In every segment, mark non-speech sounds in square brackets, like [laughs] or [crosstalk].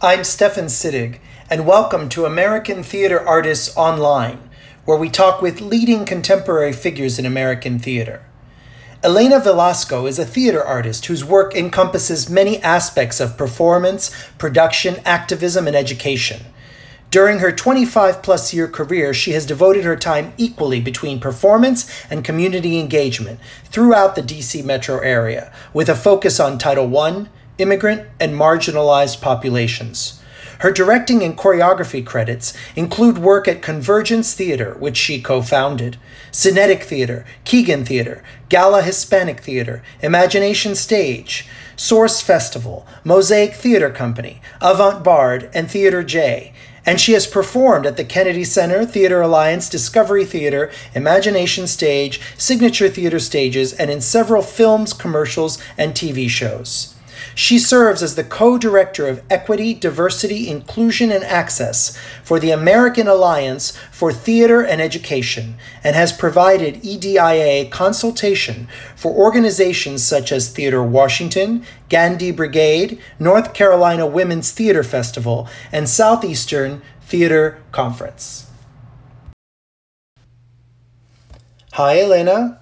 I'm Stefan Sittig, and welcome to American Theater Artists Online, where we talk with leading contemporary figures in American theater. Elena Velasco is a theater artist whose work encompasses many aspects of performance, production, activism, and education. During her 25 plus year career, she has devoted her time equally between performance and community engagement throughout the DC metro area, with a focus on Title I, immigrant, and marginalized populations. Her directing and choreography credits include work at Convergence Theater, which she co founded, Synetic Theater, Keegan Theater, Gala Hispanic Theater, Imagination Stage, Source Festival, Mosaic Theater Company, Avant Bard, and Theater J, and she has performed at the Kennedy Center, Theater Alliance, Discovery Theater, Imagination Stage, Signature Theater Stages, and in several films, commercials, and TV shows. She serves as the co director of Equity, Diversity, Inclusion, and Access for the American Alliance for Theater and Education and has provided EDIA consultation for organizations such as Theater Washington, Gandhi Brigade, North Carolina Women's Theater Festival, and Southeastern Theater Conference. Hi, Elena.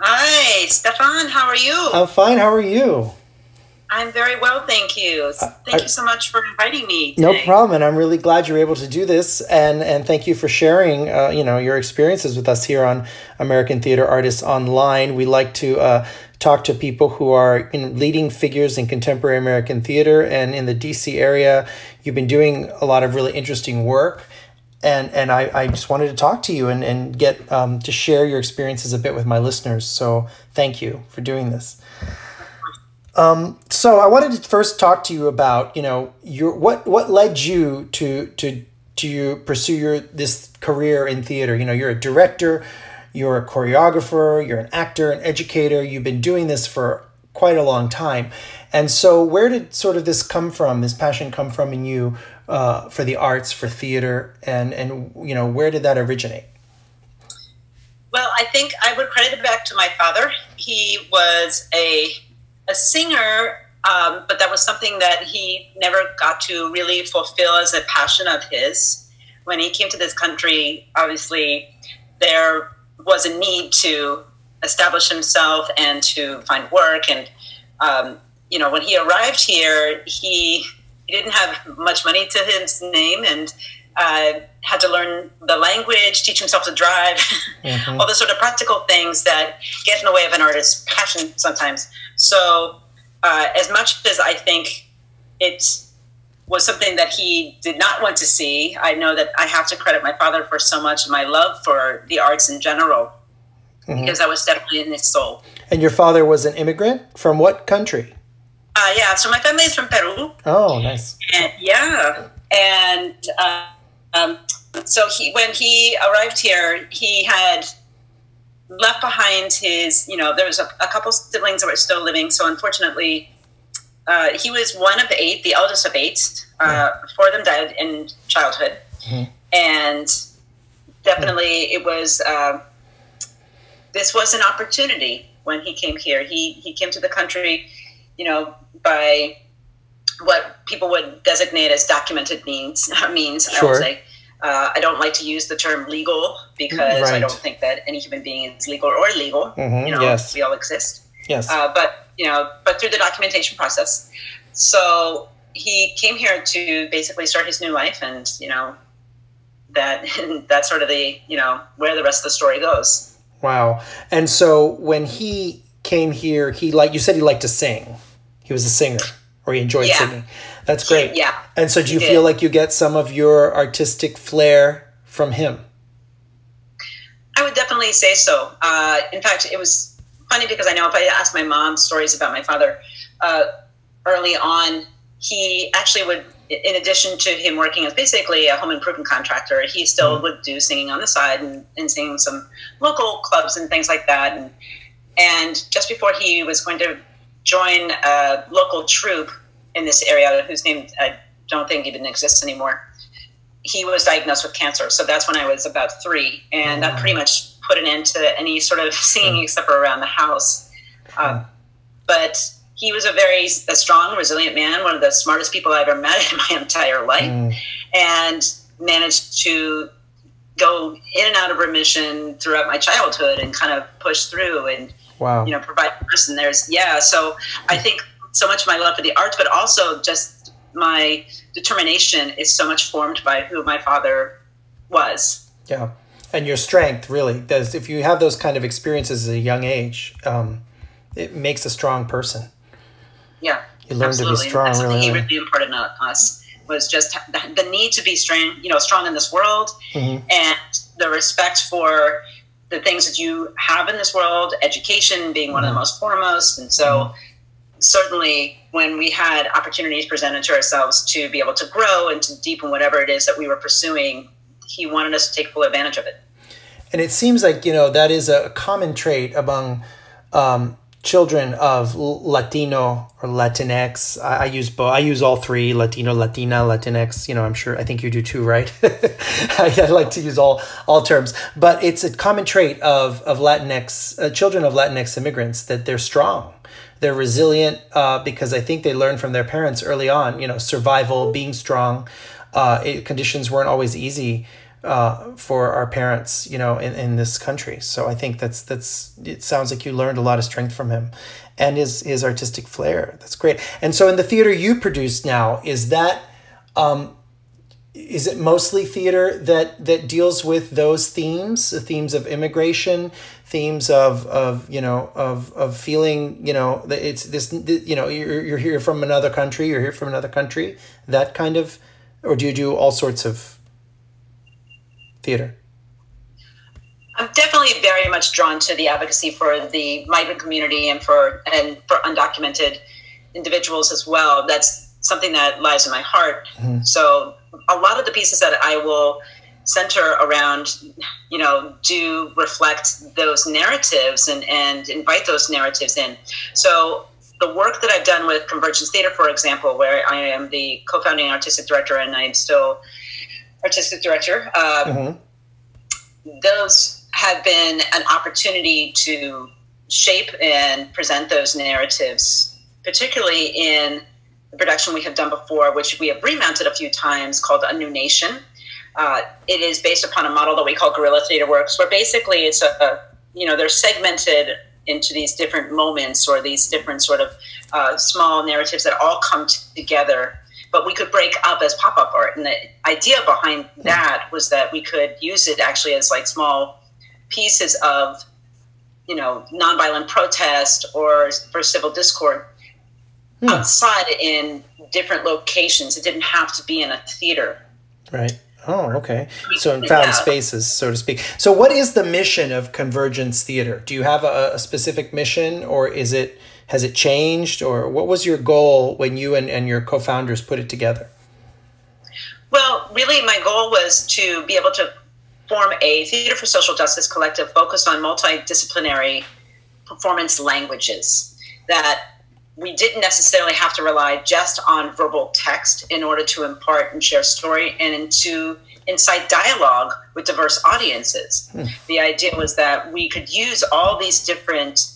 Hi, Stefan. How are you? I'm fine. How are you? I'm very well, thank you. Thank I, you so much for inviting me. Today. No problem, and I'm really glad you're able to do this. And and thank you for sharing, uh, you know, your experiences with us here on American Theater Artists Online. We like to uh, talk to people who are in leading figures in contemporary American theater, and in the DC area, you've been doing a lot of really interesting work. And, and I, I just wanted to talk to you and, and get um, to share your experiences a bit with my listeners. So thank you for doing this. Um, so I wanted to first talk to you about, you know, your what what led you to to to pursue your this career in theater. You know, you're a director, you're a choreographer, you're an actor, an educator. You've been doing this for quite a long time, and so where did sort of this come from? This passion come from in you uh, for the arts, for theater, and and you know, where did that originate? Well, I think I would credit it back to my father. He was a a singer, um, but that was something that he never got to really fulfill as a passion of his. When he came to this country, obviously, there was a need to establish himself and to find work. And, um, you know, when he arrived here, he, he didn't have much money to his name and uh, had to learn the language, teach himself to drive, [laughs] mm-hmm. all the sort of practical things that get in the way of an artist's passion sometimes. So, uh, as much as I think it was something that he did not want to see, I know that I have to credit my father for so much of my love for the arts in general, mm-hmm. because that was definitely in his soul. And your father was an immigrant from what country? Uh, yeah, so my family is from Peru. Oh, nice. And, yeah, and uh, um, so he, when he arrived here, he had left behind his, you know, there was a, a couple siblings that were still living. So unfortunately, uh, he was one of eight, the eldest of eight. Uh, four of them died in childhood, mm-hmm. and definitely it was. Uh, this was an opportunity when he came here. He he came to the country, you know, by what people would designate as documented means [laughs] means. Sure. I would say. Uh, I don't like to use the term legal because right. I don't think that any human being is legal or illegal. Mm-hmm. You know, yes. we all exist. Yes. Uh, but you know, but through the documentation process. So he came here to basically start his new life, and you know, that [laughs] that's sort of the you know where the rest of the story goes. Wow. And so when he came here, he like you said he liked to sing. He was a singer, or he enjoyed yeah. singing. That's great. Yeah. And so, do you feel like you get some of your artistic flair from him? I would definitely say so. Uh, in fact, it was funny because I know if I ask my mom stories about my father uh, early on, he actually would, in addition to him working as basically a home improvement contractor, he still mm. would do singing on the side and, and singing some local clubs and things like that. And, and just before he was going to join a local troupe in this area whose name I don't think even exists anymore. He was diagnosed with cancer. So that's when I was about three. And that pretty much put an end to any sort of [laughs] singing except for around the house. Um, but he was a very a strong, resilient man, one of the smartest people I've ever met [laughs] in my entire life, mm. and managed to go in and out of remission throughout my childhood and kind of push through and wow. you know provide person. There's yeah, so I think so much of my love for the arts, but also just my determination is so much formed by who my father was. Yeah, and your strength really does. If you have those kind of experiences at a young age, um, it makes a strong person. Yeah, you learn absolutely. to be strong. That's really, he really imparted on us was just the, need to be strong, you know, strong in this world, mm-hmm. and the respect for the things that you have in this world. Education being one mm-hmm. of the mm-hmm. most foremost, and so. Mm-hmm certainly when we had opportunities presented to ourselves to be able to grow and to deepen whatever it is that we were pursuing, he wanted us to take full advantage of it. And it seems like, you know, that is a common trait among um, children of Latino or Latinx. I, I, use both. I use all three: Latino, Latina, Latinx. You know, I'm sure. I think you do too, right? [laughs] I, I, like to use all all terms, but it's a common trait of of Latinx uh, children of Latinx immigrants that they're strong they're resilient uh, because I think they learned from their parents early on. You know, survival, being strong. Uh, it, conditions weren't always easy uh, for our parents, you know, in, in this country. So I think that's that's. It sounds like you learned a lot of strength from him, and his his artistic flair. That's great. And so in the theater you produce now, is that um, is it mostly theater that that deals with those themes the themes of immigration themes of of you know of of feeling you know that it's this you know you're, you're here from another country you're here from another country that kind of or do you do all sorts of theater I'm definitely very much drawn to the advocacy for the migrant community and for and for undocumented individuals as well. That's something that lies in my heart. Mm-hmm. So a lot of the pieces that I will center around, you know, do reflect those narratives and, and invite those narratives in. So the work that I've done with Convergence Theater, for example, where I am the co-founding artistic director and I'm still artistic director, uh, mm-hmm. those have been an opportunity to shape and present those narratives, particularly in the production we have done before, which we have remounted a few times, called A New Nation. Uh, it is based upon a model that we call Guerrilla Theater Works, where basically it's a, a you know they're segmented into these different moments or these different sort of uh, small narratives that all come together. But we could break up as pop up art, and the idea behind that was that we could use it actually as like small pieces of you know nonviolent protest or for civil discord hmm. outside in different locations. It didn't have to be in a theater. Right. Oh, okay. So in found yeah. spaces, so to speak. So what is the mission of Convergence Theater? Do you have a, a, specific mission or is it has it changed or what was your goal when you and, and your co-founders put it together? Well, really my goal was to be able to form a theater for social justice collective focused on multidisciplinary performance languages that we didn't necessarily have to rely just on verbal text in order to impart and share story and to incite dialogue with diverse audiences. Hmm. The idea was that we could use all these different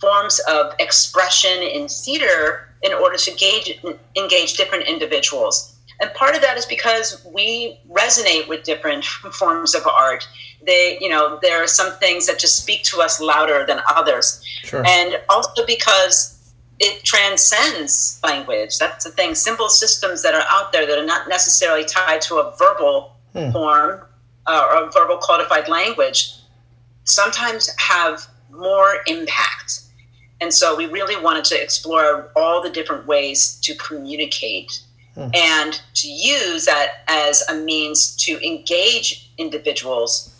forms of expression in theater in order to engage, engage different individuals. And part of that is because we resonate with different [laughs] forms of art. They, you know, there are some things that just speak to us louder than others. Sure. And also because it transcends language. That's the thing. Simple systems that are out there that are not necessarily tied to a verbal hmm. form uh, or a verbal codified language sometimes have more impact. And so we really wanted to explore all the different ways to communicate hmm. and to use that as a means to engage individuals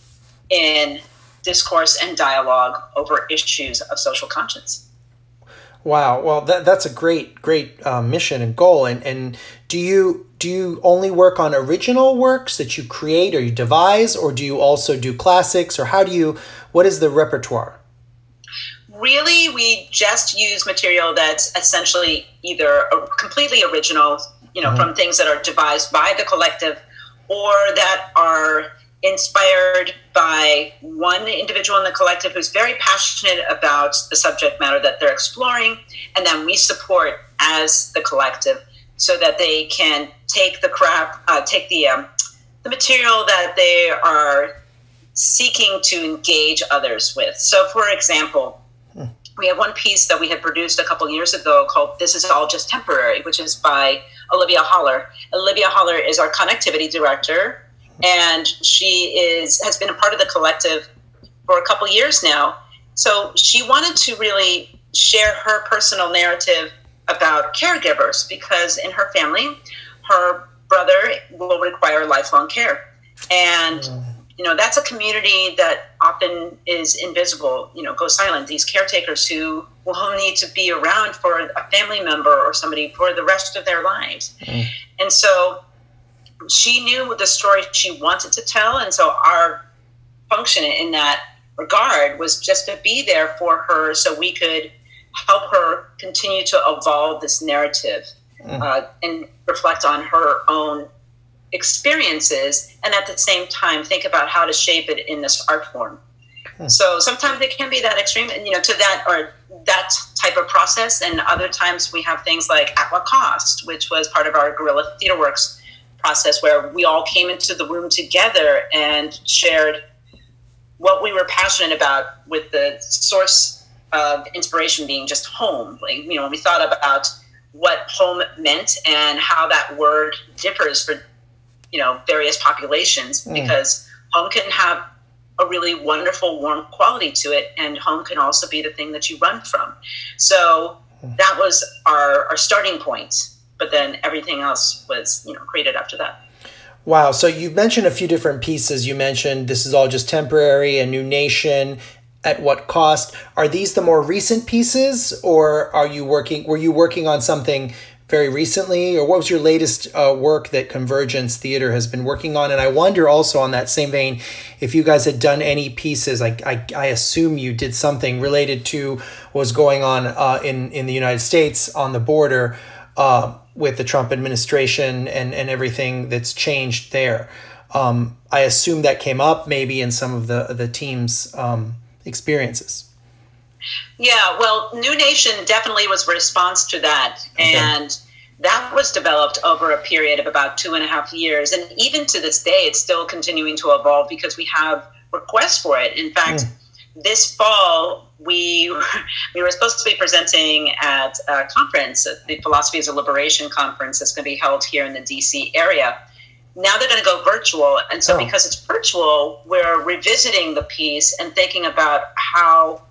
in discourse and dialogue over issues of social conscience. Wow. Well, that, that's a great, great uh, mission and goal. And, and do you do you only work on original works that you create or you devise, or do you also do classics, or how do you? What is the repertoire? Really, we just use material that's essentially either completely original, you know, mm-hmm. from things that are devised by the collective, or that are inspired by one individual in the collective who's very passionate about the subject matter that they're exploring, and then we support as the collective so that they can take the crap, uh, take the um, the material that they are seeking to engage others with. So, for example, hmm. we have one piece that we had produced a couple years ago called "This Is All Just Temporary," which is by Olivia Holler. Olivia Holler is our connectivity director and she is has been a part of the collective for a couple years now. So she wanted to really share her personal narrative about caregivers because in her family, her brother will require lifelong care, and mm. you know that's a community that often is invisible. You know, go silent. These caretakers who will need to be around for a family member or somebody for the rest of their lives, mm. and so she knew the story she wanted to tell, and so our function in that regard was just to be there for her, so we could help her continue to evolve this narrative mm. uh, and reflect on her own experiences, and at the same time think about how to shape it in this art form. Mm. So sometimes it can be that extreme, you know, to that or that type of process, and other times we have things like At What Cost, which was part of our Guerrilla Theater Works process where we all came into the room together and shared what we were passionate about with the source of inspiration being just home. Like, you know, we thought about what home meant and how that word differs for, you know, various populations mm. because home can have a really wonderful, warm quality to it, and home can also be the thing that you run from. So mm. that was our, our starting point but then everything else was you know created after that. Wow. So you've mentioned a few different pieces. You mentioned this is all just temporary a new nation at what cost. Are these the more recent pieces or are you working were you working on something very recently? Or what was your latest uh, work that convergence theater has been working on? And i wonder also on that same vein if you guys had done any pieces I, I, I assume you did something related to what was going on uh, in, in the united states on the border uh, with the Trump administration and, and everything that's changed there. Um, I assume that came up maybe in some of the the team's um, experiences. Yeah, well, New Nation definitely was a response to that, okay. and that was developed over a period of about two and a half years, and even to this day, it's still continuing to evolve because we have requests for it. In fact. Mm this fall we we were supposed to be presenting at a conference, the Philosophies of Liberation conference that's going to be held here in the DC area. Now they're going to go virtual, and so oh. because it's virtual, we're revisiting the piece and thinking about how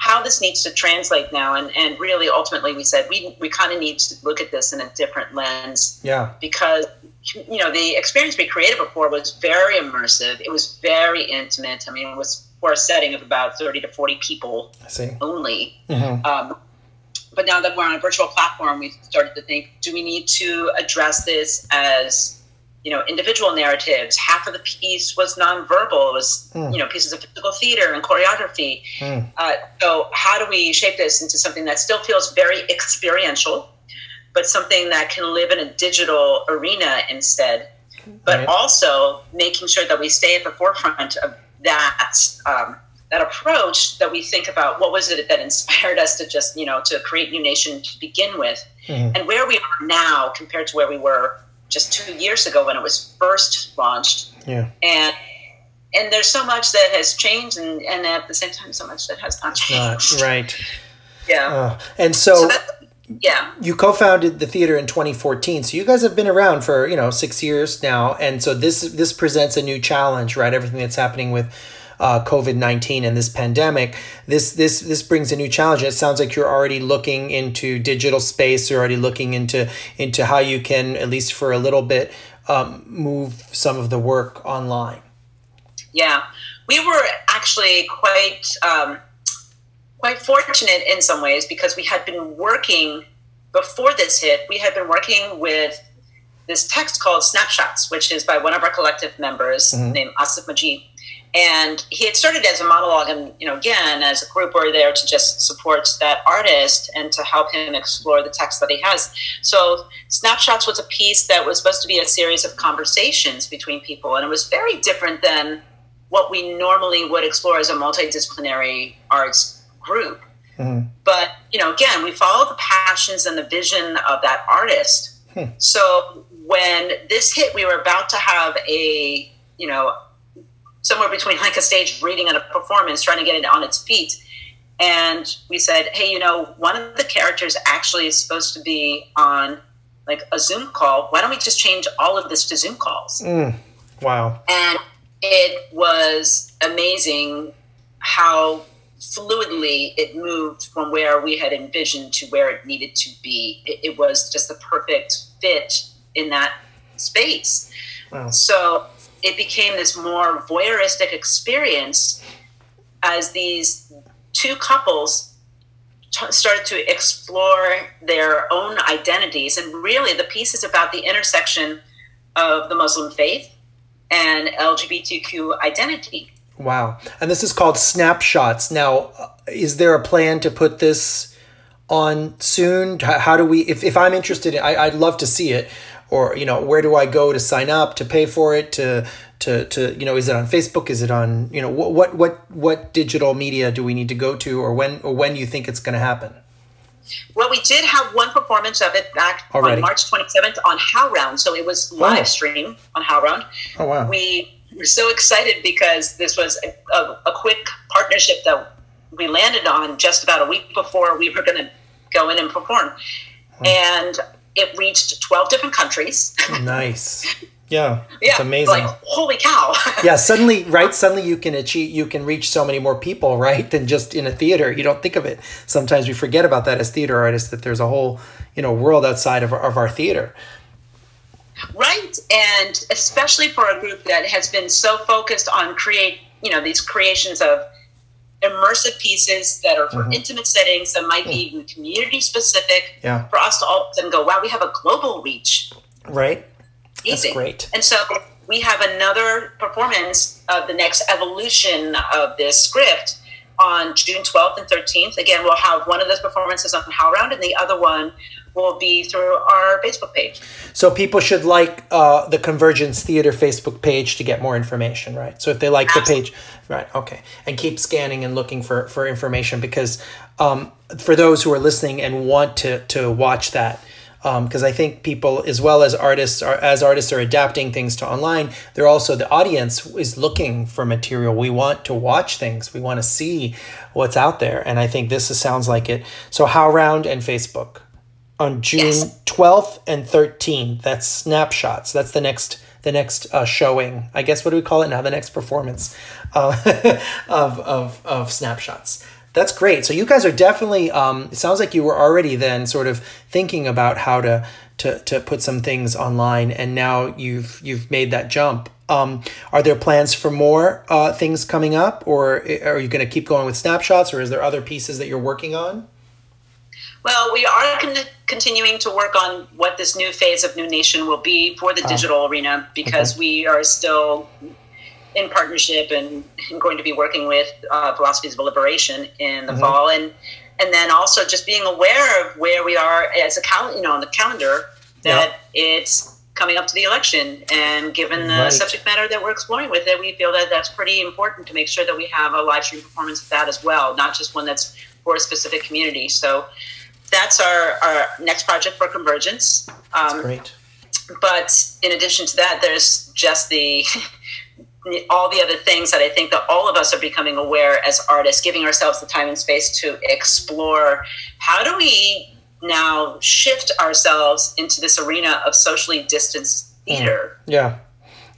how this needs to translate now. And and really, ultimately, we said we we kind of need to look at this in a different lens. Yeah, because you know the experience we created before was very immersive. It was very intimate. I mean, it was for a setting of about 30 to 40 people only. Mm-hmm. Um, but now that we're on a virtual platform, we've started to think: Do we need to address this as you know individual narratives? Half of the piece was nonverbal; it was mm. you know pieces of physical theater and choreography. Mm. Uh, so, how do we shape this into something that still feels very experiential, but something that can live in a digital arena instead? But right. also making sure that we stay at the forefront of that um, that approach that we think about what was it that inspired us to just you know to create new nation to begin with? Mm-hmm. and where we are now compared to where we were just two years ago when it was first launched. Yeah. And and there's so much that has changed and, and at the same time so much that has not changed. uh, right. [laughs] Yeah. Uh, and so, so yeah. You co-founded the theater in 2014 so you guys have been around for you know six years now and so this this presents a new challenge right? Everything that's happening with uh, covid-19 and this pandemic this this this brings a new challenge. It sounds like you're already looking into digital space you're already looking into into how you can at least for a little bit um, move some of the work online. Yeah. We were actually quite um, quite fortunate in some ways because we had been working before this hit. We had been working with this text called Snapshots, which is by one of our collective members mm-hmm. named Asif Majid. And he had started as a monologue, and you know, again, as a group, we're there to just support that artist and to help him explore the text that he has. So, Snapshots was a piece that was supposed to be a series of conversations between people, and it was very different than what we normally would explore as a multidisciplinary arts group. Mm-hmm. But you know, again, we follow the passions and the vision of that artist. Hmm. So when this hit, we were about to have a you know somewhere between like a stage reading and a performance, trying to get it on its feet. And we said, hey, you know, one of the characters actually is supposed to be on like a Zoom call. Why don't we just change all of this to Zoom calls? Mm. Wow. And it was amazing how fluidly it moved from where we had envisioned to where it needed to be. It, it was just the perfect fit in that space. Wow. So it became this more voyeuristic experience as these two couples t- started to explore their own identities. And really, the piece is about the intersection of the Muslim faith and LGBTQ identity. Wow. And this is called Snapshots. Now, uh, is there a plan to put this on soon? How do we, if, if I'm interested, I, I'd love to see it. Or, you know, where do I go to sign up, to pay for it, to, to, to you know, is it on Facebook? Is it on, you know, what, what, what, what digital media do we need to go to or when, or when do you think it's going to happen? Well, we did have one performance of it back Already? on March 27th on HowlRound. So it was oh. live oh. stream on HowlRound. Oh, wow. We were so excited because this was a, a, a quick partnership that we landed on just about a week before we were going to go in and perform. Hmm. And it reached 12 different countries. Nice. [laughs] Yeah, yeah, it's amazing. Like, holy cow! [laughs] yeah, suddenly, right? Suddenly, you can achieve, you can reach so many more people, right? Than just in a theater. You don't think of it. Sometimes we forget about that as theater artists. That there's a whole, you know, world outside of, of our theater. Right, and especially for a group that has been so focused on create, you know, these creations of immersive pieces that are for mm-hmm. intimate settings that might be even community specific. Yeah. For us to all then go, wow, we have a global reach. Right that's great. And so we have another performance of the next evolution of this script on June 12th and 13th. Again, we'll have one of those performances on HowlRound, and the other one will be through our Facebook page. So people should like uh, the Convergence Theater Facebook page to get more information, right? So if they like Absolutely. the page, right? Okay, and keep scanning and looking for for information because um, for those who are listening and want to to watch that because um, I think people, as well as artists, are as artists are adapting things to online, they're also the audience is looking for material. We want to watch things. We want to see what's out there, and I think this is, sounds like it. So, HowlRound and Facebook on June twelfth and thirteenth. That's snapshots. That's the next the next uh, showing. I guess what do we call it now? The next performance uh, [laughs] of of of snapshots. That's great. So you guys are definitely. Um, it sounds like you were already then sort of thinking about how to to to put some things online, and now you've you've made that jump. Um, are there plans for more uh, things coming up, or are you going to keep going with snapshots, or is there other pieces that you're working on? Well, we are con- continuing to work on what this new phase of New Nation will be for the ah. digital arena because okay. we are still in partnership and, going to be working with uh, Philosophies of Liberation in the mm-hmm. fall, and and then also just being aware of where we are as a cal- you know on the calendar that it's coming up to the election, and given the right. subject matter that we're exploring with it, we feel that that's pretty important to make sure that we have a live stream performance of that as well, not just one that's for a specific community. So that's our, our next project for Convergence. Um, great. But in addition to that, there's just the [laughs] all the other things that I think that all of us are becoming aware as artists, giving ourselves the time and space to explore how do we now shift ourselves into this arena of socially distanced theater. Mm. Yeah.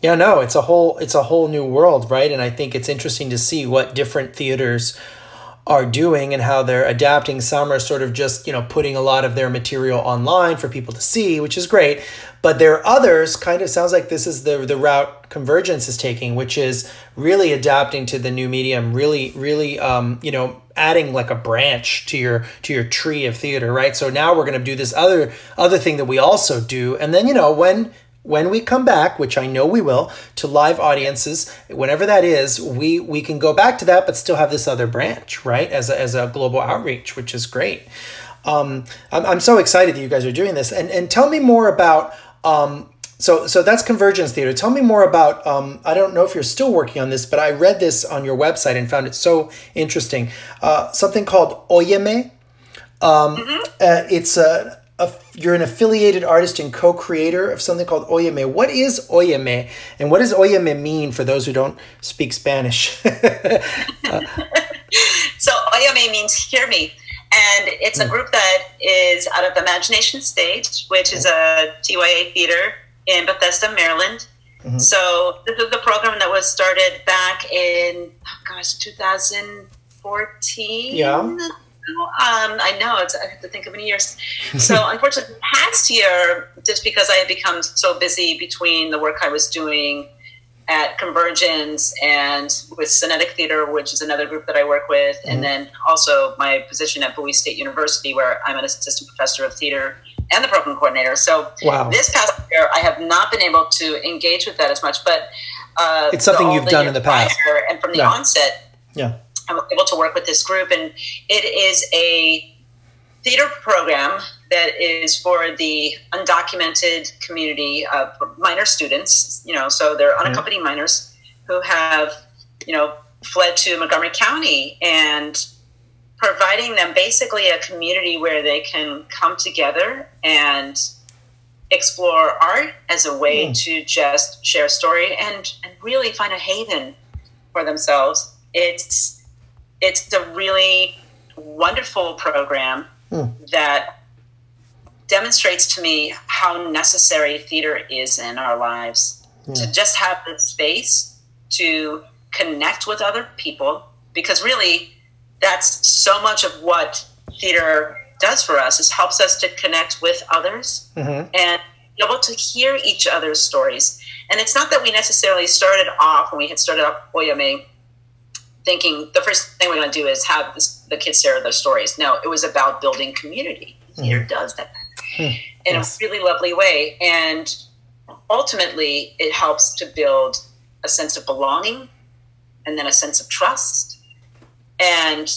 Yeah, no, it's a whole it's a whole new world, right? And I think it's interesting to see what different theaters are doing and how they're adapting. Some are sort of just, you know, putting a lot of their material online for people to see, which is great. But there are others, kind of sounds like this is the, the route Convergence is taking, which is really adapting to the new medium, really, really, um, you know, adding like a branch to your to your tree of theater, right? So now we're going to do this other other thing that we also do, and then you know when when we come back, which I know we will, to live audiences, whenever that is, we we can go back to that, but still have this other branch, right? As a, as a global outreach, which is great. Um, I'm, I'm so excited that you guys are doing this, and and tell me more about. Um, so so that's Convergence Theater. Tell me more about. Um, I don't know if you're still working on this, but I read this on your website and found it so interesting. Uh, something called Óyeme. Um, mm-hmm. uh, it's a a, you're an affiliated artist and co-creator of something called Óyeme. What is Óyeme, and what does Óyeme mean for those who don't speak Spanish? uh, [laughs] [laughs] so Óyeme means hear me, and it's a hmm. group that is out of Imagination Stage, which is a TYA theater in Bethesda, Maryland. Mm-hmm. So this is the program that was started back in oh gosh 2014. Yeah. Um, I know it's, I have to think of many years. So [laughs] unfortunately, past year, just because I had become so busy between the work I was doing at Convergence and with Synetic Theater, which is another group that I work with, mm-hmm. and then also my position at Bowie State University, where I'm an assistant professor of theater and the program coordinator. So wow. this past year, I have not been able to engage with that as much, but uh, it's something you've done in the past. And from the yeah. onset, yeah I was able to work with this group, and it is a theater program that is for the undocumented community of minor students. You know, so they're unaccompanied minors who have, you know, fled to Montgomery County and providing them basically a community where they can come together and explore art as a way mm. to just share a story and, and really find a haven for themselves. It's it's a really wonderful program mm. that demonstrates to me how necessary theater is in our lives. Yeah. To just have the space to connect with other people, because really, that's so much of what theater does for us is helps us to connect with others mm-hmm. and be able to hear each other's stories. And it's not that we necessarily started off when we had started up Óyeme thinking the first thing we're going to do is have this, the kids share their stories. No, it was about building community. Theater mm. does that mm. in yes. a really lovely way. And ultimately, it helps to build a sense of belonging and then a sense of trust. And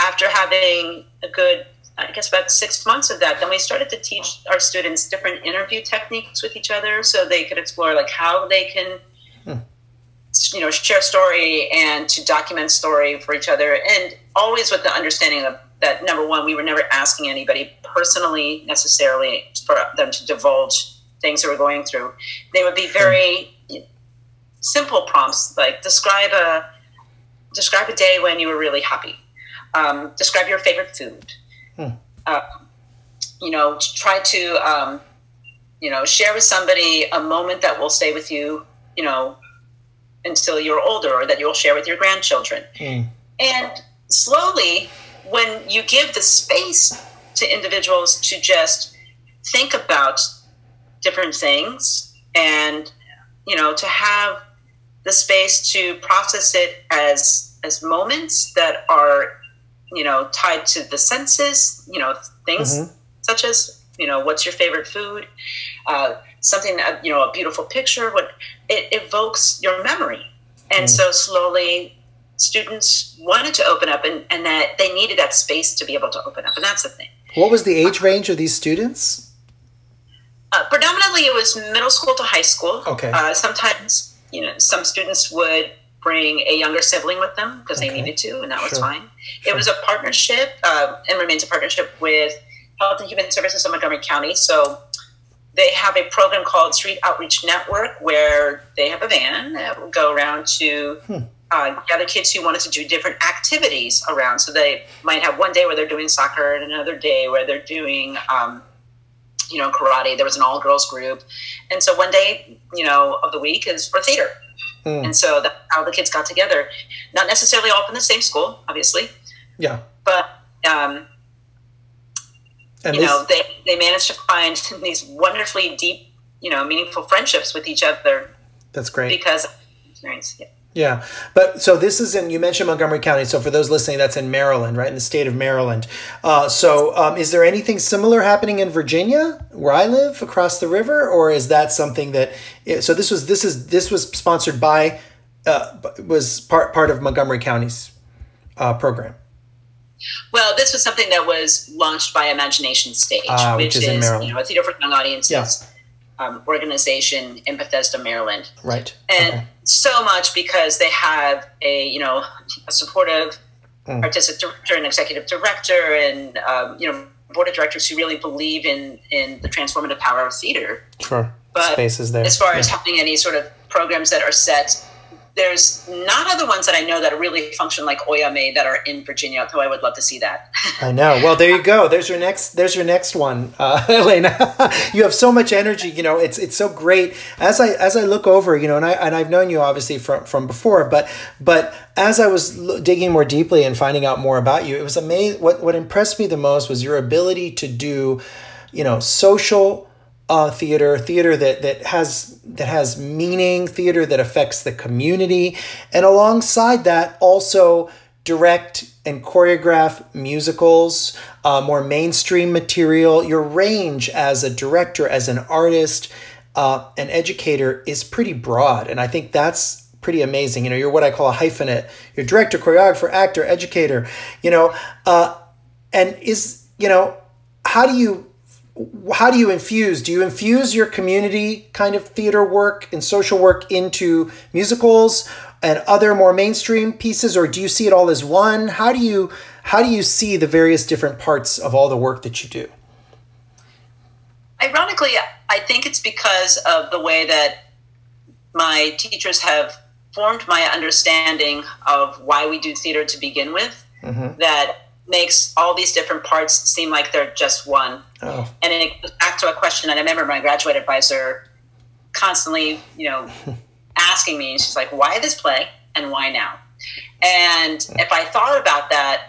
after having a good, I guess, about six months of that, then we started to teach our students different interview techniques with each other so they could explore like how they can you know share story and to document story for each other. And always with the understanding of that number one we were never asking anybody personally necessarily for them to divulge things they were going through. They would be very simple prompts like describe a describe a day when you were really happy. Um, describe your favorite food. Hmm. uh, you know try to um, you know share with somebody a moment that will stay with you you know until you're older or that you'll share with your grandchildren. Mm. And slowly, when you give the space to individuals to just think about different things and you know to have the space to process it as as moments that are you know tied to the senses you know things mm-hmm. such as you know what's your favorite food uh, something you know a beautiful picture what it evokes your memory. And mm. so slowly students wanted to open up and, and that they needed that space to be able to open up and that's the thing. What was the age range of these students? Uh, predominantly it was middle school to high school. Okay. Uh, sometimes you know some students would bring a younger sibling with them because okay. they needed to and that was fine. Sure. it was a partnership uh, and remains a partnership with health and human services of montgomery county. So they have a program called Street Outreach Network where they have a van that will go around to hmm. uh, gather kids who wanted to do different activities around. So they might have one day where they're doing soccer and another day where they're doing, um, you know, karate. There was an all girls group. And so one day, you know, of the week is for theater. Hmm. And so that's how the kids got together. Not necessarily all from the same school, obviously. Yeah. But, um, and you know, they, they managed to find these wonderfully deep, you know, meaningful friendships with each other. That's great. Because experience. Yeah. Yeah, but so this is in you mentioned Montgomery County. So for those listening, that's in Maryland, right in the state of Maryland. Uh, so um, is there anything similar happening in Virginia, where I live, across the river, or is that something that? So this was this is this was sponsored by uh, was part part of Montgomery County's uh, program. Well, this was something that was launched by Imagination Stage, uh, which, which, is, is you know a theater for young audiences. Yeah um, organization in Bethesda, Maryland. Right. And okay. so much because they have a you know a supportive mm. artistic director and executive director and um, you know board of directors who really believe in in the transformative power of theater. Sure. But Spaces there. as far yeah. as having any sort of programs that are set there's not other ones that I know that really function like Óyeme that are in Virginia, though I would love to see that. [laughs] I know. Well, there you go. There's your next. There's your next one, uh, [laughs] Elena. you have so much energy. You know, it's it's so great. As I as I look over, you know, and I and I've known you obviously from from before, but but as I was digging more deeply and finding out more about you, it was amazing. What what impressed me the most was your ability to do, you know, social uh, theater, theater that that has that has meaning, theater that affects the community, and alongside that also direct and choreograph musicals, uh, more mainstream material. Your range as a director, as an artist, uh, an educator is pretty broad, and I think that's pretty amazing. You know, you're what I call a hyphenate. You're director, choreographer, actor, educator. You know, uh, and is you know how do you how do you infuse do you infuse your community kind of theater work and social work into musicals and other more mainstream pieces or do you see it all as one how do you how do you see the various different parts of all the work that you do ironically i think it's because of the way that my teachers have formed my understanding of why we do theater to begin with mm-hmm. that makes all these different parts seem like they're just one. Oh. And it goes back to a question that I remember my graduate advisor constantly, you know, [laughs] asking me, and she's like, why this play and why now? And if I thought about that,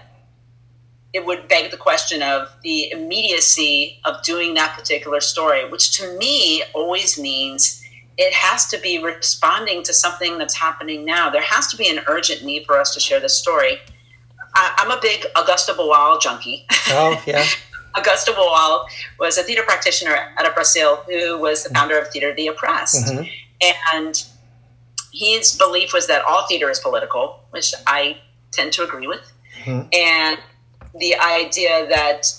it would beg the question of the immediacy of doing that particular story, which to me always means it has to be responding to something that's happening now. There has to be an urgent need for us to share this story I, am a big Augusto Boal junkie. Oh, yeah. [laughs] Augusto Boal was a theater practitioner out of Brazil who was the founder of Theater the Oppressed. Mm-hmm. And his belief was that all theater is political, which I tend to agree with. Mm-hmm. And the idea that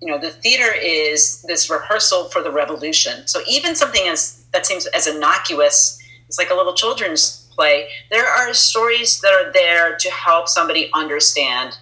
you know the theater is this rehearsal for the revolution. So even something as that seems as innocuous, it's like a little children's play, there are stories that are there to help somebody understand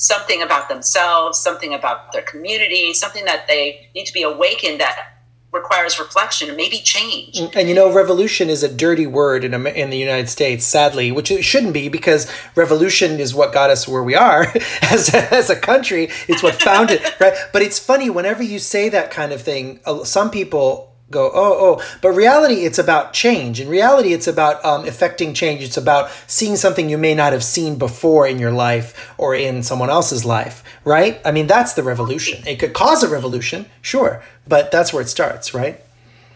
something about themselves, something about their community, something that they need to be awakened that requires reflection and maybe change. Mm, and you know, revolution is a dirty word in, in the United States, sadly, which it shouldn't be because revolution is what got us where we are [laughs] as a, as a country. It's what founded, [laughs] right? But it's funny whenever you say that kind of thing, some people go oh oh. But reality it's about change. In reality it's about um, effecting change. It's about seeing something you may not have seen before in your life or in someone else's life right? I mean that's the revolution. It could cause a revolution sure but that's where it starts right?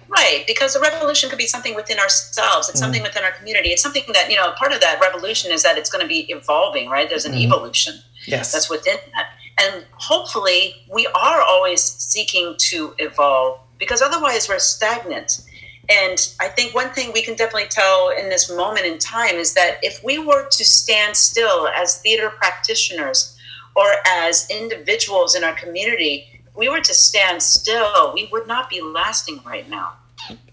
Right because a revolution could be something within ourselves. It's mm. something within our community. It's something that you know part of that revolution is that it's going to be evolving right? There's an mm. evolution yes. that's within that. And hopefully we are always seeking to evolve because otherwise we're stagnant. And I think one thing we can definitely tell in this moment in time is that if we were to stand still as theater practitioners or as individuals in our community, if we were to stand still, we would not be lasting right now.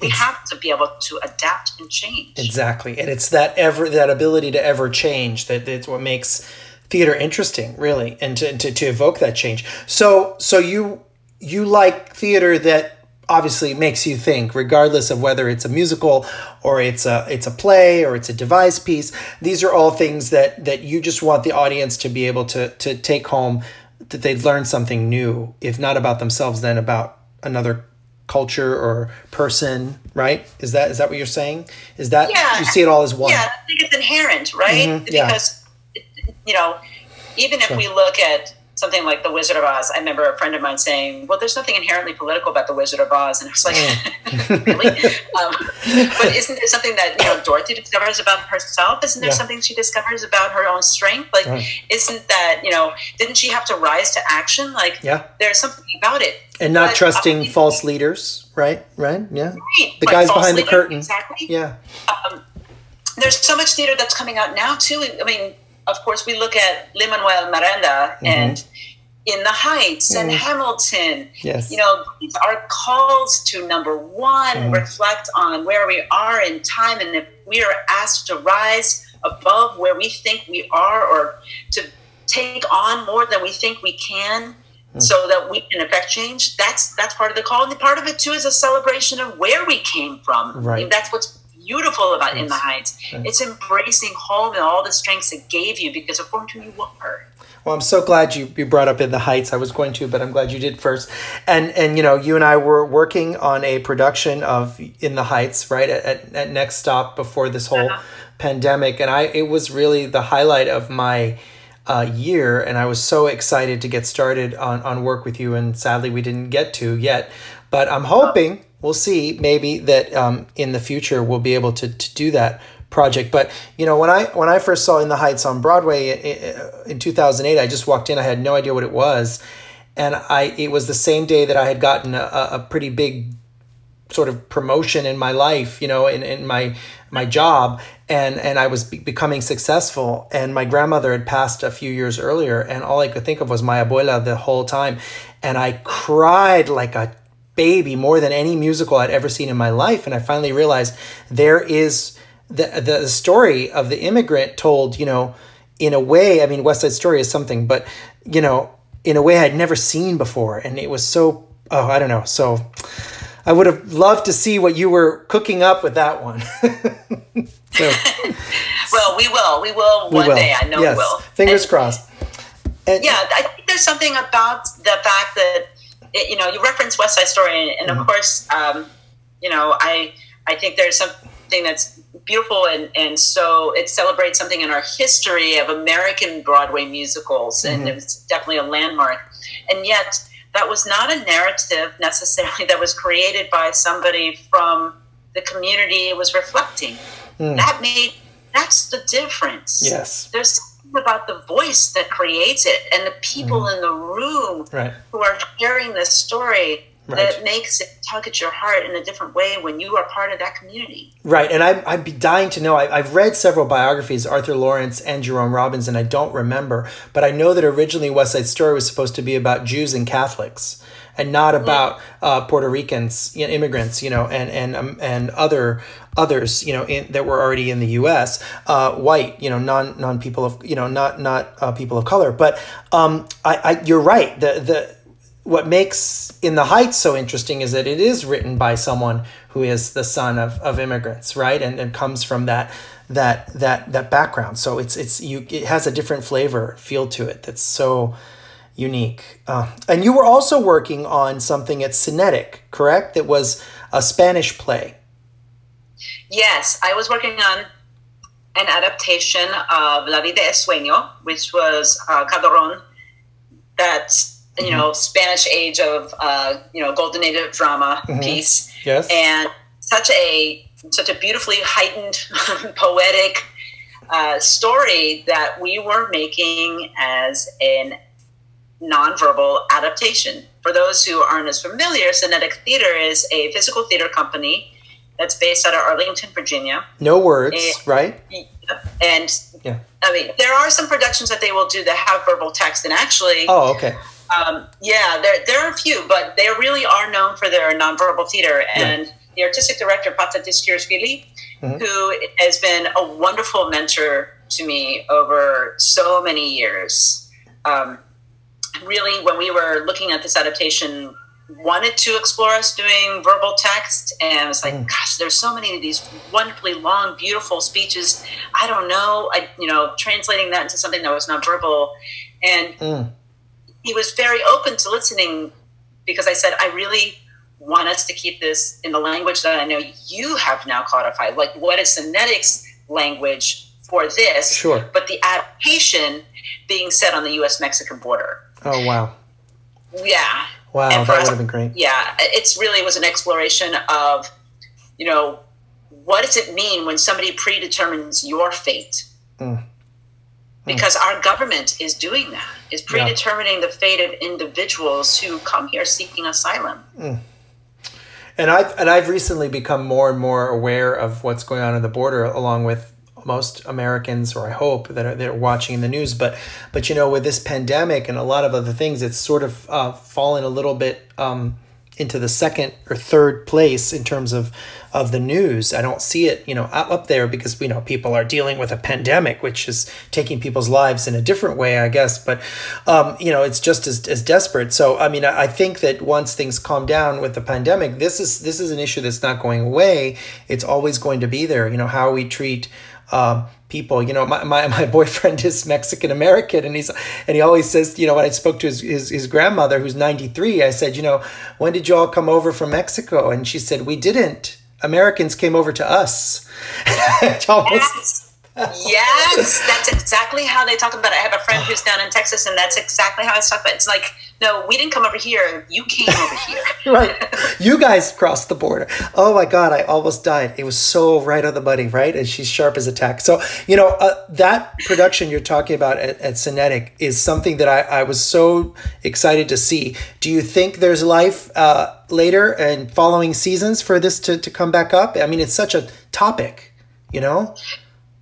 We it's, have to be able to adapt and change. Exactly. And it's that ever that ability to ever change that that's what makes theater interesting, really, and to, to, to evoke that change. So so you you like theater that obviously makes you think regardless of whether it's a musical or it's a it's a play or it's a device piece these are all things that that you just want the audience to be able to to take home that they've learned something new if not about themselves then about another culture or person right is that is that what you're saying is that yeah. you see it all as one yeah i think it's inherent right mm-hmm. because yeah. you know even if sure. we look at something like The Wizard of Oz. I remember a friend of mine saying, "Well, there's nothing inherently political about The Wizard of Oz," and I was like, mm. [laughs] "Really?" um, but isn't there something that you know Dorothy discovers about herself? Isn't there yeah. something she discovers about her own strength? Like, isn't that you know? Didn't she have to rise to action? Like, yeah. there's something about it, and not but, trusting um, false leaders, right? Right? Yeah, right. the guys behind the curtain. Exactly. Yeah. Um, there's so much theater that's coming out now too. I mean, of course, we look at Lin Manuel Miranda mm-hmm. and In the Heights mm-hmm. and Hamilton. Yes. You know, these are calls to number one, mm-hmm. reflect on where we are in time, and if we are asked to rise above where we think we are, or to take on more than we think we can. Mm. So that we can affect change. That's that's part of the call, and part of it too is a celebration of where we came from. Right. I mean, that's what's beautiful about yes. In the Heights. Yes. It's embracing home and all the strengths it gave you because of who you are. Well, I'm so glad you, you brought up In the Heights. I was going to, but I'm glad you did first. And and you know, you and I were working on a production of In the Heights, right at, at, at Next Stop before this whole uh-huh. pandemic, and I it was really the highlight of my uh, year, and I was so excited to get started on on work with you. And sadly, we didn't get to yet, but I'm hoping we'll see maybe that um, in the future we'll be able to, to do that project. But you know when i when i first saw in the heights on broadway eh, eh, eh, in, in 2008 i just walked in i had no idea what it was. And i it was the same day that i had gotten a, a pretty big sort of promotion in my life you know in, in my my job. And and i was be- becoming successful. And my grandmother had passed a few years earlier. And all i could think of was my abuela the whole time. And i cried like a baby more than any musical I'd ever seen in my life. And I finally realized there is the, the story of the immigrant told, you know, in a way, I mean, West Side Story is something, but, you know, in a way I'd never seen before. And it was so, oh, I don't know. So I would have loved to see what you were cooking up with that one. [laughs] so, [laughs] well, we will. We will one will. day. I know yes. we will. Fingers and, crossed. And, yeah, I think there's something about the fact that it, you know, you reference West Side Story, and, and mm-hmm. of course, um, you know, I I think there's something that's beautiful, and and so it celebrates something in our history of American Broadway musicals, mm-hmm. and it was definitely a landmark, and yet that was not a narrative necessarily [laughs] that was created by somebody from the community it was reflecting. Mm. That made that's the difference. Yes, there's about the voice that creates it and the people mm. in the room right. who are sharing this story right. that makes it tug at your heart in a different way when you are part of that community. Right. And I, I'd be dying to know. I, have read several biographies, Arthur Laurents and Jerome Robbins, and I don't remember, but I know that originally West Side Story was supposed to be about Jews and Catholics and not mm. about uh, Puerto Ricans, you know, immigrants, you know, and and um, and other others, you know, in, that were already in the U.S. Uh, white, you know, non non people of, you know, not not uh, people of color. But um, I, I, you're right. The the what makes in the heights so interesting is that it is written by someone who is the son of, of immigrants right and, and comes from that that that that background so it's it's you it has a different flavor feel to it that's so unique. Uh, and you were also working on something at Synetic, correct? That was a Spanish play. Yes, I was working on an adaptation of La Vida es Sueño, which was uh, Calderón, that you mm-hmm. know Spanish age of uh, you know golden age of drama mm-hmm. piece. Yes, and such a such a beautifully heightened, [laughs] poetic uh, story that we were making as an nonverbal adaptation. For those who aren't as familiar, Synetic Theater is a physical theater company that's based out of Arlington, Virginia. No words, and, right? And yeah. I mean, there are some productions that they will do that have verbal text, and actually, oh, okay. Um, yeah, there, there are a few, but they really are known for their nonverbal theater. And yeah. the artistic director, Paata Tsikurishvili, mm-hmm. who has been a wonderful mentor to me over so many years. Um, really, when we were looking at this adaptation, wanted to explore us doing verbal text and I was like mm. gosh there's so many of these wonderfully long beautiful speeches. I don't know i you know translating that into something that was not verbal. And mm. he was very open to listening because i said i really want us to keep this in the language that i know you have now codified like what is Synetic's language for this? Sure. But the adaptation being set on the us mexican border Oh wow. Yeah. Wow, And that would have been great. Yeah, it's really was an exploration of, you know, what does it mean when somebody predetermines your fate? Mm. Because our government is doing that, is Yeah. predetermining the fate of individuals who come here seeking asylum. And I've and I've recently become more and more aware of what's going on in the border, along with most Americans, or I hope that are, that are watching in the news. But but you know, with this pandemic and a lot of other things, it's sort of uh, fallen a little bit um, into the second or third place in terms of of the news. I don't see it, you know, up up there because you know people are dealing with a pandemic, which is taking people's lives in a different way, I guess. But um, you know, it's just as, as desperate. So I mean, I I think that once things calm down with the pandemic, this is this is an issue that's not going away. It's always going to be there. You know how we treat um, people. You know, my, my, [laughs] my boyfriend is Mexican American, and he's and he always says, you know, when I spoke to his, his his grandmother who's ninety three, I said, you know, when did you all come over from Mexico? And she said, we didn't. Americans came over to us. [laughs] Almost- Yes. that's exactly how they talk about it. I have a friend who's down in Texas, and that's exactly how it's talked about. It's like, no, we didn't come over here. You came over here. [laughs] right. You guys crossed the border. Oh my God, I almost died. It was so right on the money, right? And she's sharp as a tack. So, you know, uh, that production you're talking about at, at Synetic is something that I, I was so excited to see. Do you think there's life uh, later and following seasons for this to, to come back up? I mean, it's such a topic, you know?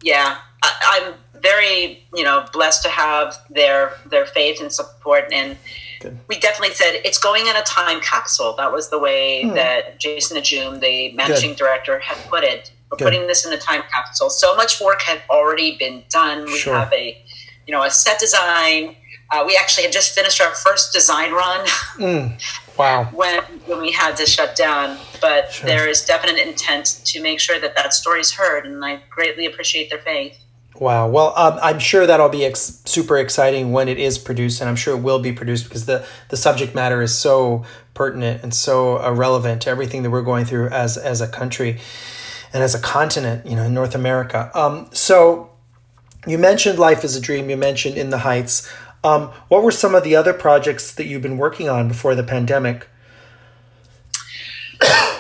Yeah, I, I'm very, you know, blessed to have their their faith and support. And Good. we definitely said it's going in a time capsule. That was the way Hmm. that Jason Najum, the managing director, had put it. We're Good. putting this in a time capsule. So much work had already been done. We Sure. have a, you know, a set design. Uh, we actually had just finished our first design run Mm. [laughs] Wow. when when we had to shut down. But Sure. there is definite intent to make sure that that story is heard, and I greatly appreciate their faith. Wow. Well, um, I'm sure that'll be ex- super exciting when it is produced, and I'm sure it will be produced because the, the subject matter is so pertinent and so uh, relevant to everything that we're going through as as a country and as a continent, you know, in North America. Um, so you mentioned Life is a Dream. You mentioned In the Heights. Um, what were some of the other projects that you've been working on before the pandemic?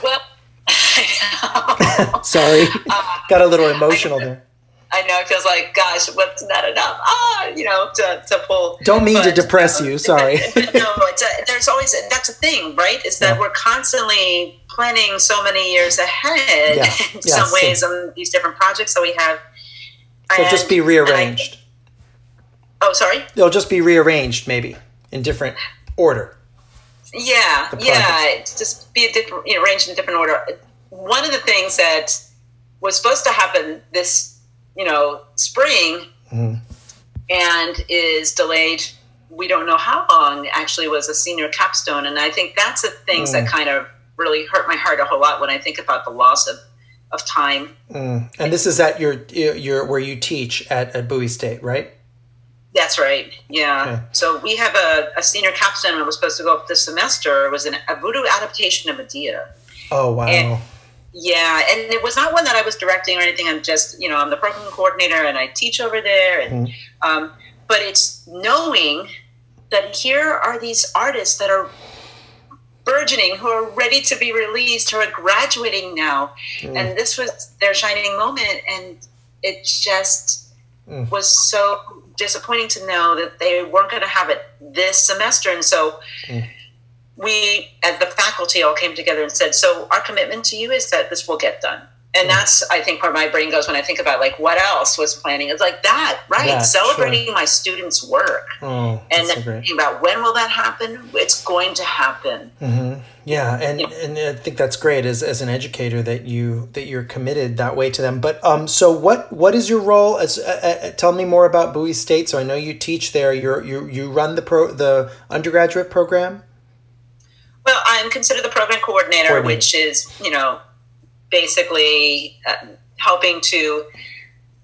Well, [laughs] Sorry, [laughs] got a little emotional there. I know it feels like, gosh, what's not enough? Ah, you know, to, to pull. Don't mean to depress uh, you. Sorry. [laughs] no, it's a, there's always that's a thing, right? Is that Yeah. we're constantly planning so many years ahead Yeah. in Yeah, some same. ways on these different projects that we have. So just be rearranged. Oh, sorry. They'll just be rearranged, maybe in different order. Yeah, yeah. just be a different, you know, arranged in a different order. One of the things that was supposed to happen this, you know, spring, Mhm. and is delayed. We don't know how long. Actually, was a senior capstone, and I think that's the things that kind of really hurt my heart a whole lot when I think about the loss of of time. Mm. And this is at your your where you teach at, at Bowie State, right? That's right. Yeah. Okay. So we have a, a senior capstone that was supposed to go up this semester. It was an, a voodoo adaptation of Medea. Oh wow. And- Yeah, and it was not one that I was directing or anything. I'm just, you know, I'm the program coordinator and I teach over there. And, um, but it's knowing that here are these artists that are burgeoning, who are ready to be released, who are graduating now, and this was their shining moment, and it just Mm. was so disappointing to know that they weren't going to have it this semester, and so mm. we, as the faculty, all came together and said, "So our commitment to you is that this will get done." And that's, I think, where my brain goes when I think about like what else was planning. It's like that, right? Yeah, Celebrating my students' work, oh, and so then thinking about when will that happen? It's going to happen. hmm Yeah, and and I think that's great as, as an educator that you that you're committed that way to them. But um, so what what is your role as? Uh, uh, tell me more about Bowie State. So I know you teach there. You're you you run the pro the undergraduate program. Well, I'm considered the program coordinator, Coordinator. which is, you know, basically uh, helping to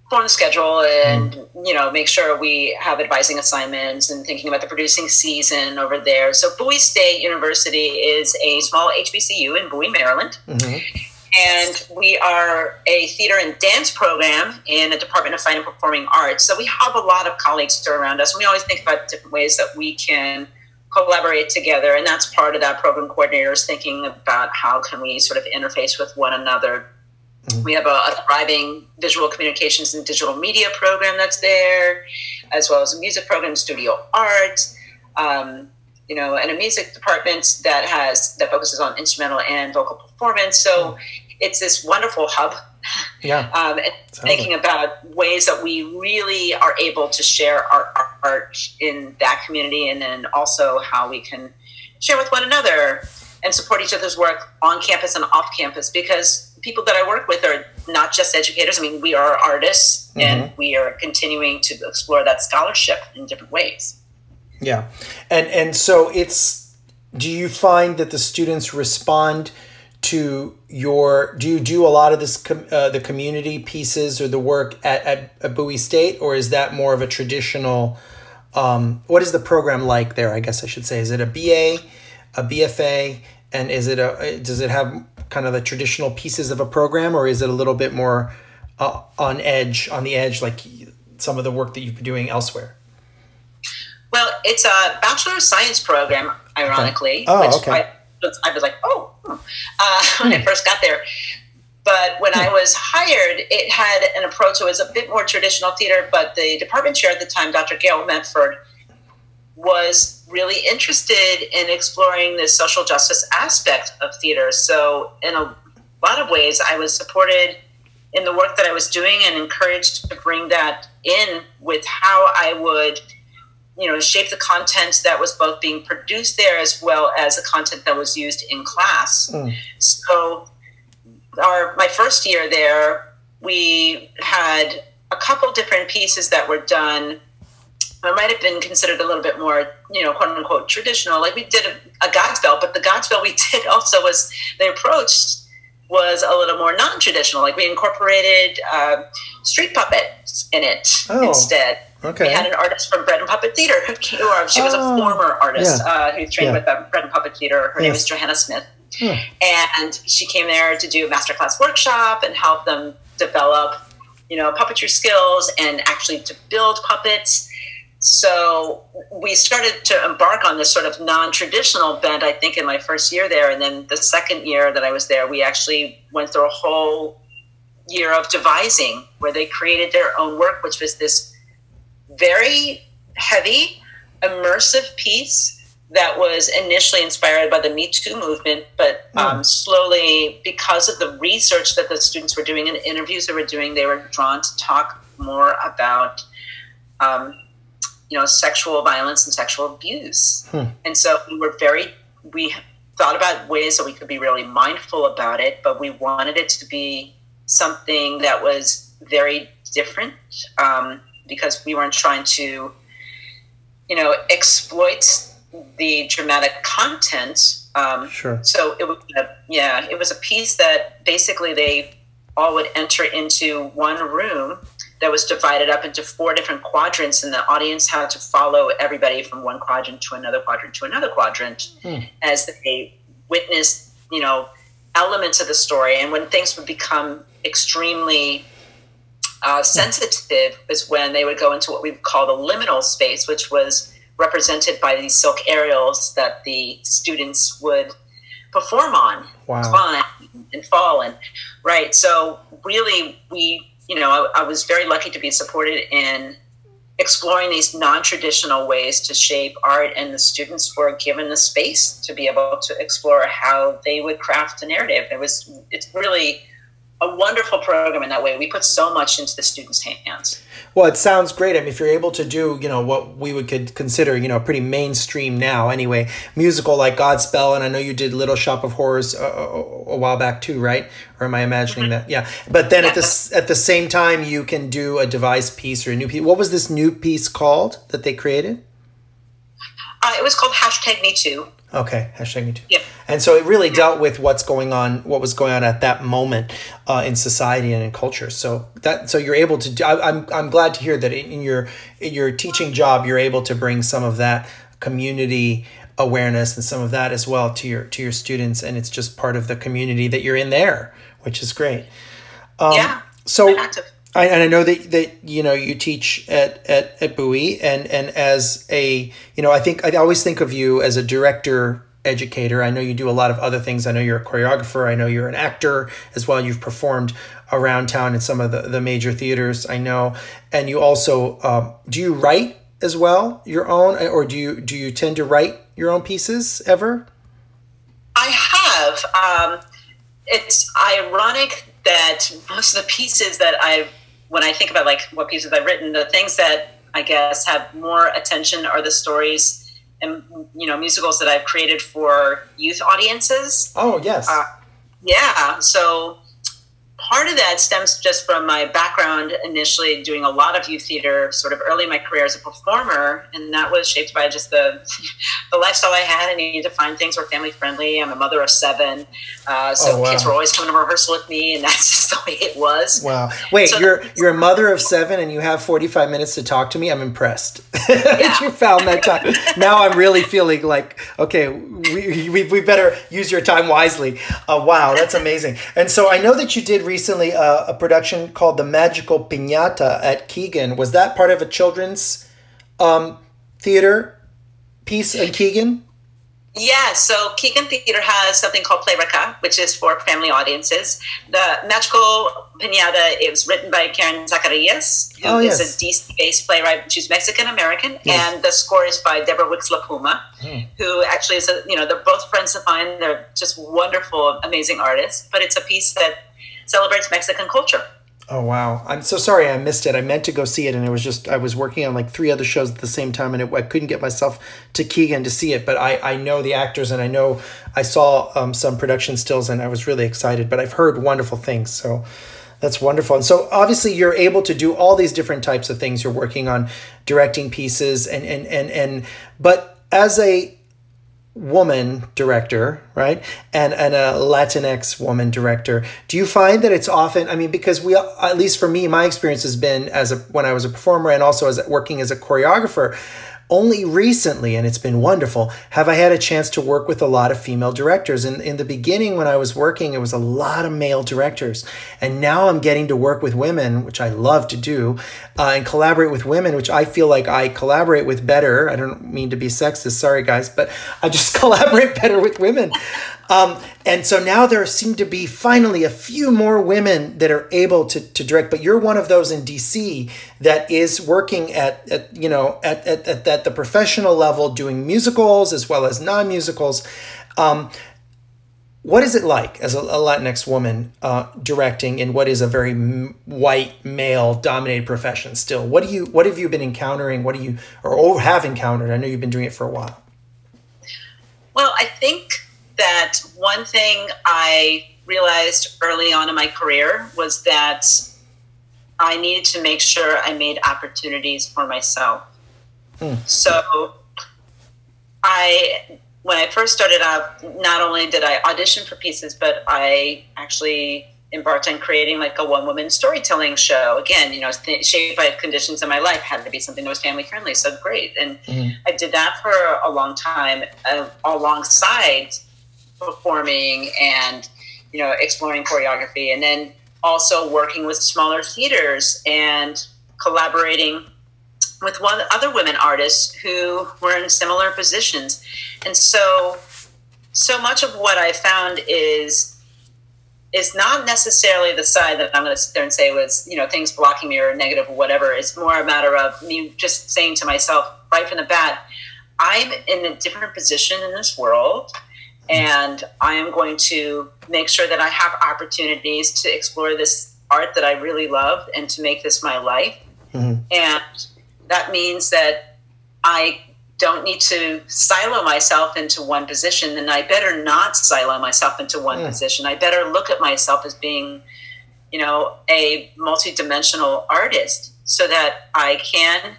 form the schedule and, Mm. you know, make sure we have advising assignments and thinking about the producing season over there. So, Bowie State University is a small HBCU in Bowie, Maryland. hmm And we are a theater and dance program in the Department of Fine and Performing Arts. So we have a lot of colleagues around us. And we always think about different ways that we can collaborate together. And that's part of that program coordinators thinking about how can we sort of interface with one another. Mm-hmm. We have a, a, thriving visual communications and digital media program that's there, as well as a music program, studio art. Um, you know, and a music department that has that focuses on instrumental and vocal performance. So mm. it's this wonderful hub. Yeah. Um, and thinking like. about ways that we really are able to share our, our, art in that community, and then also how we can share with one another and support each other's work on campus and off campus. Because people that I work with are not just educators. I mean, we are artists, mm-hmm. and we are continuing to explore that scholarship in different ways. Yeah, and and so it's. Do you find that the students respond to your? Do you do a lot of this uh, the community pieces or the work at, at, at Bowie State, or is that more of a traditional? Um, what is the program like there? I guess I should say. Is it a BA, a BFA, and is it a? Does it have kind of the traditional pieces of a program, or is it a little bit more uh, on edge, on the edge, like some of the work that you've been doing elsewhere? Well, it's a Bachelor of Science program, ironically. Okay. Oh, okay. I, was like, oh, hmm. uh, [laughs] when I first got there. But when I was hired, it had an approach that was a bit more traditional theater. But the department chair at the time, Dr. Gail Medford, was really interested in exploring the social justice aspect of theater. So, in a lot of ways, I was supported in the work that I was doing and encouraged to bring that in with how I would you know shape the content that was both being produced there as well as the content that was used in class mm. so our my first year there we had a couple different pieces that were done that might have been considered a little bit more, you know, quote unquote traditional. Like we did a, a Godspell, but the Godspell we [laughs] did also was the approach was a little more non-traditional. Like we incorporated uh, street puppets in it oh. instead. Okay. We had an artist from Bread and Puppet Theater who came, she was a oh, former artist yeah. uh, who trained yeah. with the Bread and Puppet Theater. Her yes. name is Johanna Smith. Hmm. And she came there to do a masterclass workshop and help them develop, you know, puppetry skills and actually to build puppets. So we started to embark on this sort of non-traditional bent, I think, in my first year there. And then the second year that I was there, we actually went through a whole year of devising where they created their own work, which was this very heavy, immersive piece that was initially inspired by the Me Too movement, but hmm. um, slowly, because of the research that the students were doing and the interviews they were doing, they were drawn to talk more about, um, you know, sexual violence and sexual abuse. Hmm. And so we were very, we thought about ways that we could be really mindful about it, but we wanted it to be something that was very different. Um, because we weren't trying to, you know, exploit the dramatic content. Um, sure. So it was, a, yeah, it was a piece that basically they all would enter into one room that was divided up into four different quadrants, and the audience had to follow everybody from one quadrant to another quadrant to another quadrant hmm. as they witnessed, you know, elements of the story. And when things would become extremely uh, sensitive is when they would go into what we call the liminal space, which was represented by these silk aerials that the students would perform on, wow. climb and fall and right. So really, we you know I, I was very lucky to be supported in exploring these non-traditional ways to shape art and the students were given the space to be able to explore how they would craft a narrative it was it's really a wonderful program in that way. We put so much into the students' hands. Well, it sounds great. I mean, if you're able to do, you know, what we would could consider, you know, pretty mainstream now, anyway, musical like Godspell, and I know you did Little Shop of Horrors a, a, a while back too, right? Or am I imagining mm-hmm. that? Yeah. But then at the at the same time, you can do a devised piece or a new piece. What was this new piece called that they created? Uh, it was called hashtag Me Too. Okay, hashtag Me Too. Yep. And so it really dealt with what's going on, what was going on at that moment uh, in society and in culture. So that so you're able to. Do, I, am I'm, I'm glad to hear that in your in your teaching job, you're able to bring some of that community awareness and some of that as well to your to your students, and it's just part of the community that you're in there which is great. Um, yeah. So I, and I know that, that you know you teach at, at, at Bowie and and as a you know I think I always think of you as a director educator. I know you do a lot of other things. I know you're a choreographer. I know you're an actor as well. You've performed around town in some of the, the major theaters. I know, and you also um, do you write as well your own, or do you do you tend to write your own pieces ever? I have. Um, it's ironic that most of the pieces that I, when I think about like what pieces I've written, the things that I guess have more attention are the stories and you know musicals that I've created for youth audiences. Oh yes. Uh, yeah. So part of that stems just from my background initially doing a lot of youth theater sort of early in my career as a performer and that was shaped by just the [laughs] the lifestyle i had. I needed to find things were family friendly i'm a mother of seven uh, so oh, wow. kids were always coming to rehearsal with me and [laughs] that's just the way it was. Wow. Wait so you're you're a mother of seven and you have 45 minutes to talk to me? I'm impressed. [laughs] That you found that time. Now i'm really feeling like okay we, we, we better use your time wisely. Uh, wow that's amazing. And so i know that you did recently uh, a production called The Magical Piñata at Keegan. Was that part of a children's um, theater piece in Keegan? Yeah, so Keegan Theater has something called Play which is for family audiences. The Magical Pinata is written by Karen Zacarias, who oh, yes. is a DC-based playwright. She's Mexican American, yes. and the score is by Deborah Wicks La Puma, hmm. who actually is a you know they're both friends of mine. They're just wonderful, amazing artists. But it's a piece that celebrates Mexican culture. Oh wow! I'm so sorry I missed it. I meant to go see it, and it was just I was working on like three other shows at the same time, and it, I couldn't get myself to Keegan to see it. But I I know the actors, and I know I saw um, some production stills, and I was really excited. But I've heard wonderful things, so that's wonderful. And so obviously you're able to do all these different types of things. You're working on directing pieces, and and and and but as a woman director, right? And and a Latinx woman director. Do you find that it's often I mean because we at least for me my experience has been as a when I was a performer and also as working as a choreographer only recently, and it's been wonderful, have I had a chance to work with a lot of female directors. In, in the beginning, when I was working, it was a lot of male directors. And now I'm getting to work with women, which I love to do, uh, and collaborate with women, which I feel like I collaborate with better. I don't mean to be sexist, sorry guys, but I just [laughs] collaborate better with women. Um, and so now there seem to be finally a few more women that are able to, to direct, but you're one of those in DC that is working at, at you know, at, at, at, at the professional level doing musicals as well as non-musicals. Um, what is it like as a, a Latinx woman uh, directing in what is a very m- white male dominated profession still? What do you, what have you been encountering? What do you, or have encountered? I know you've been doing it for a while. Well, I think that one thing I realized early on in my career was that I needed to make sure I made opportunities for myself. Hmm. So I when I first started out, not only did I audition for pieces, but I actually embarked on creating like a one woman storytelling show. Again, you know, shaped by conditions in my life, had to be something that was family friendly. So great. And mm-hmm. I did that for a long time uh, alongside performing and you know exploring choreography and then also working with smaller theaters and collaborating with one other women artists who were in similar positions and so so much of what i found is is not necessarily the side that i'm going to sit there and say was you know things blocking me or negative or whatever it's more a matter of me just saying to myself right from the bat i'm in a different position in this world and I am going to make sure that I have opportunities to explore this art that I really love and to make this my life. Mm-hmm. And that means that I don't need to silo myself into one position, and I better not silo myself into one mm. position. I better look at myself as being, you know, a multidimensional artist so that I can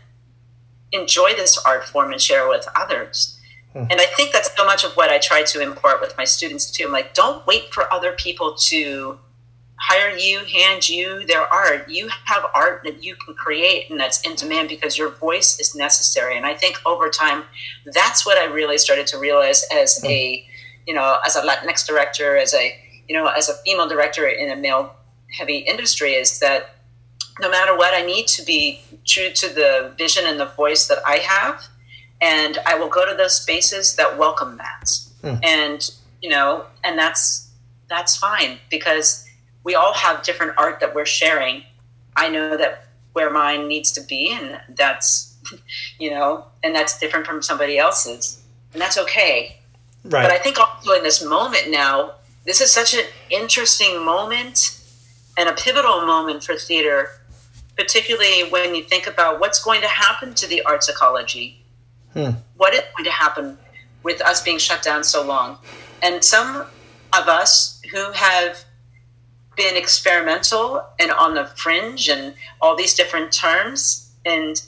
enjoy this art form and share it with others. Hmm. And I think that's so much of what I try to impart with my students too. I'm like, don't wait for other people to hire you, hand you their art. You have art that you can create and that's in demand because your voice is necessary. And I think over time, that's what I really started to realize as hmm. a, you know, as a Latinx director, as a you know, as a female director in a male heavy industry is that no matter what, I need to be true to the vision and the voice that I have. And I will go to those spaces that welcome that. Mm. And, you know, and that's, that's fine because we all have different art that we're sharing. I know that where mine needs to be, and that's, [laughs] you know, and that's different from somebody else's. And that's okay. Right. But I think also in this moment now, this is such an interesting moment and a pivotal moment for theater particularly when you think about what's going to happen to the arts ecology. Hmm. What is going to happen with us being shut down so long? And some of us who have been experimental and on the fringe and all these different terms and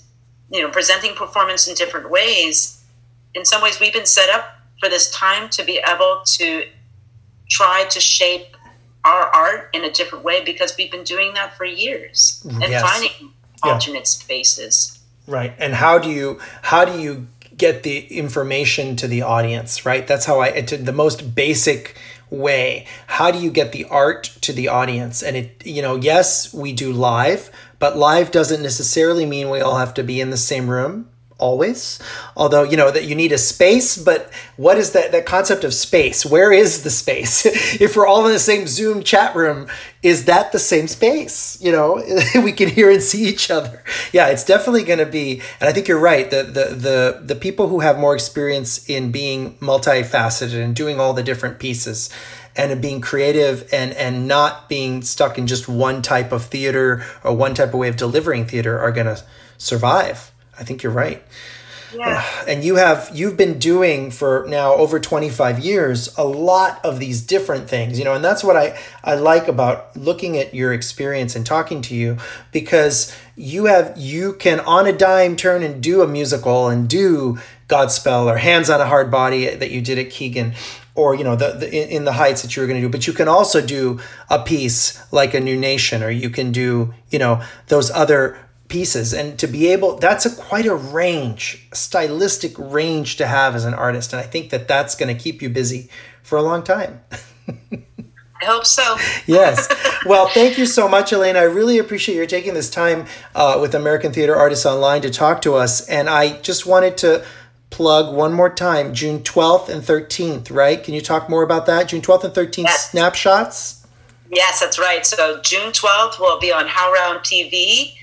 you know presenting performance in different ways in some ways we've been set up for this time to be able to try to shape our art in a different way because we've been doing that for years and yes. finding alternate yeah. spaces. Right. And how do you how do you get the information to the audience, right? That's how I to the most basic way. How do you get the art to the audience? And it you know, yes, we do live, but live doesn't necessarily mean we all have to be in the same room always. Although you know that you need a space but what is that that concept of space? Where is the space? [laughs] If we're all in the same zoom chat room is that the same space? You know [laughs] we can hear and see each other. Yeah it's definitely going to be and i think you're right the, the the the people who have more experience in being multifaceted and doing all the different pieces and being creative and and not being stuck in just one type of theater or one type of way of delivering theater are going to survive I think you're right. Yeah. And you have you've been doing for now over 25 years a lot of these different things, you know, and that's what I I like about looking at your experience and talking to you because you have you can on a dime turn and do a musical and do Godspell or Hands on a Hard Body that you did at Keegan or you know the, the in the heights that you were going to do but you can also do a piece like a new nation or you can do you know those other pieces and to be able that's a quite a range stylistic range to have as an artist and i think that that's going to keep you busy for a long time I hope so. [laughs] yes. Well, thank you so much, Elaine. I really appreciate your taking this time uh, with American Theater Artists Online to talk to us. And I just wanted to plug one more time June 12th and 13th, right? Can you talk more about that? June 12th and 13th yes. snapshots? Yes, that's right. So June 12th will be on HowlRound TV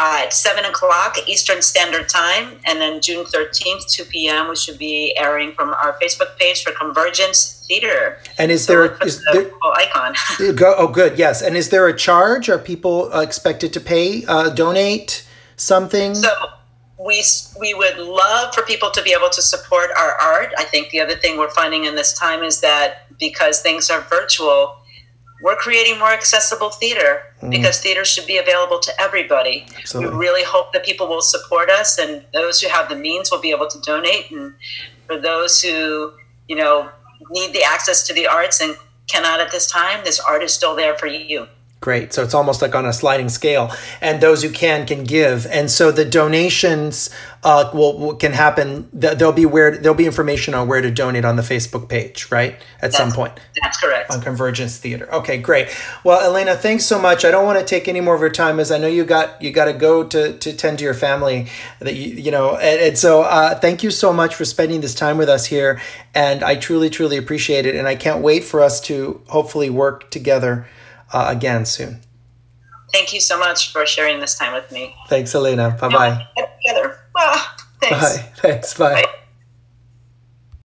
uh, at 7 o'clock Eastern Standard Time. And then June 13th, 2 p.m., we should be airing from our Facebook page for Convergence Theater. And is so there, is the there icon? [laughs] go, oh, good. Yes. And is there a charge? Are people uh, expected to pay, uh, donate something? So, we, we would love for people to be able to support our art. I think the other thing we're finding in this time is that because things are virtual, we're creating more accessible theater mm. because theater should be available to everybody. Absolutely. We really hope that people will support us, and those who have the means will be able to donate. And for those who, you know, need the access to the arts and cannot at this time, this art is still there for you. Great. So it's almost like on a sliding scale, and those who can can give. And so the donations uh, will can happen. There'll be where there'll be information on where to donate on the Facebook page, right? At that's, some point. That's correct. On Convergence Theater. Okay, great. Well, Elena, thanks so much. I don't want to take any more of your time, as I know you got you got to go to to tend to your family. That you you know, and, and so uh, thank you so much for spending this time with us here, and I truly truly appreciate it, and I can't wait for us to hopefully work together uh, again soon. Thank you so much for sharing this time with me. Thanks, Elena. Bye bye. Together. Ah, thanks. Bye. [laughs] Thanks. Bye. bye.